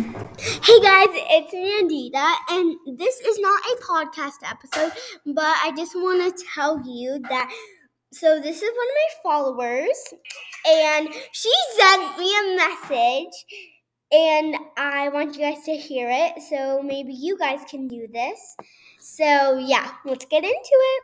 Hey guys, it's Nandita, and this is not a podcast episode, but I just want to tell you that. So, this is one of my followers, and she sent me a message, and I want you guys to hear it. So, maybe you guys can do this. So, yeah, let's get into it.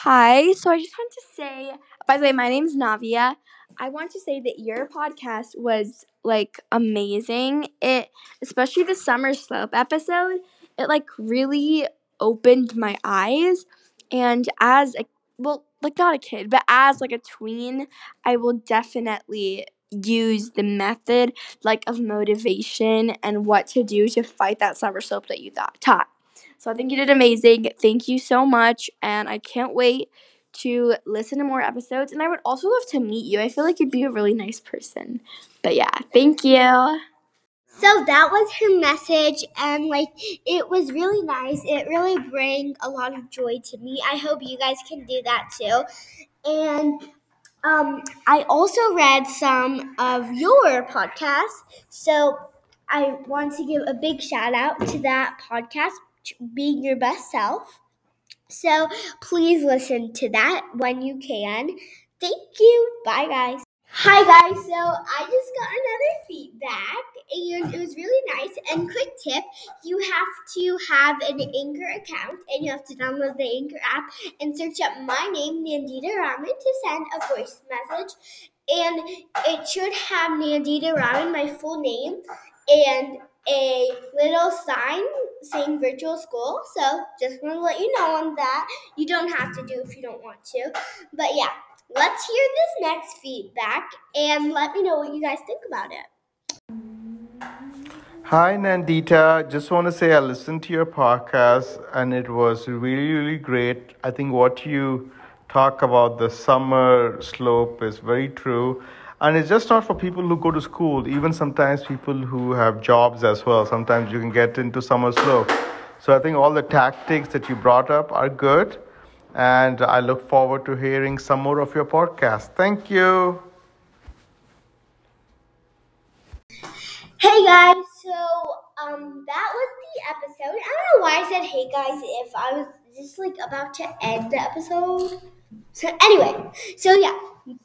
Hi. So I just want to say, by the way, my name's Navia. I want to say that your podcast was like amazing. It, especially the summer slope episode, it like really opened my eyes. And as a, well, like not a kid, but as like a tween, I will definitely use the method like of motivation and what to do to fight that summer slope that you thought taught. So I think you did amazing. Thank you so much. And I can't wait to listen to more episodes. And I would also love to meet you. I feel like you'd be a really nice person. But yeah, thank you. So that was her message, and like it was really nice. It really bring a lot of joy to me. I hope you guys can do that too. And um, I also read some of your podcasts, so I want to give a big shout out to that podcast, Being Your Best Self. So please listen to that when you can. Thank you. Bye, guys. Hi, guys. So I just got another feedback, and it was really nice. And quick tip you have to have an Anchor account, and you have to download the Anchor app and search up my name, Nandita Raman, to send a voice message. And it should have Nandita Raman, my full name, and a little sign saying virtual school. So just want to let you know on that. You don't have to do if you don't want to. But yeah, let's hear this next feedback and let me know what you guys think about it. Hi, Nandita. Just want to say I listened to your podcast and it was really, really great. I think what you talk about the summer slope is very true. And it's just not for people who go to school, even sometimes people who have jobs as well. Sometimes you can get into summer slope. So I think all the tactics that you brought up are good. And I look forward to hearing some more of your podcast. Thank you. Hey guys, so um that was the episode. I don't know why I said hey guys if I was just like about to end the episode. So anyway, so yeah,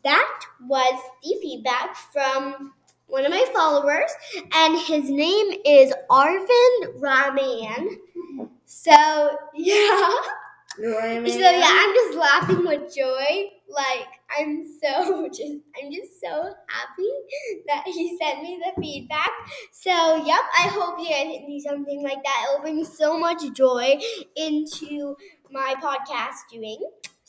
that was the feedback from one of my followers, and his name is Arvind Raman. So yeah. Raman. So yeah, I'm just laughing with joy. Like I'm so just I'm just so happy that he sent me the feedback. So yep, I hope you guys do something like that. It'll bring so much joy into my podcast doing.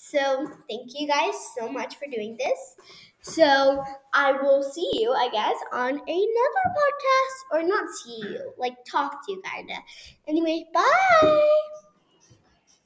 So thank you guys so much for doing this. So I will see you, I guess, on another podcast, or not see you, like talk to you, kinda. Anyway, bye.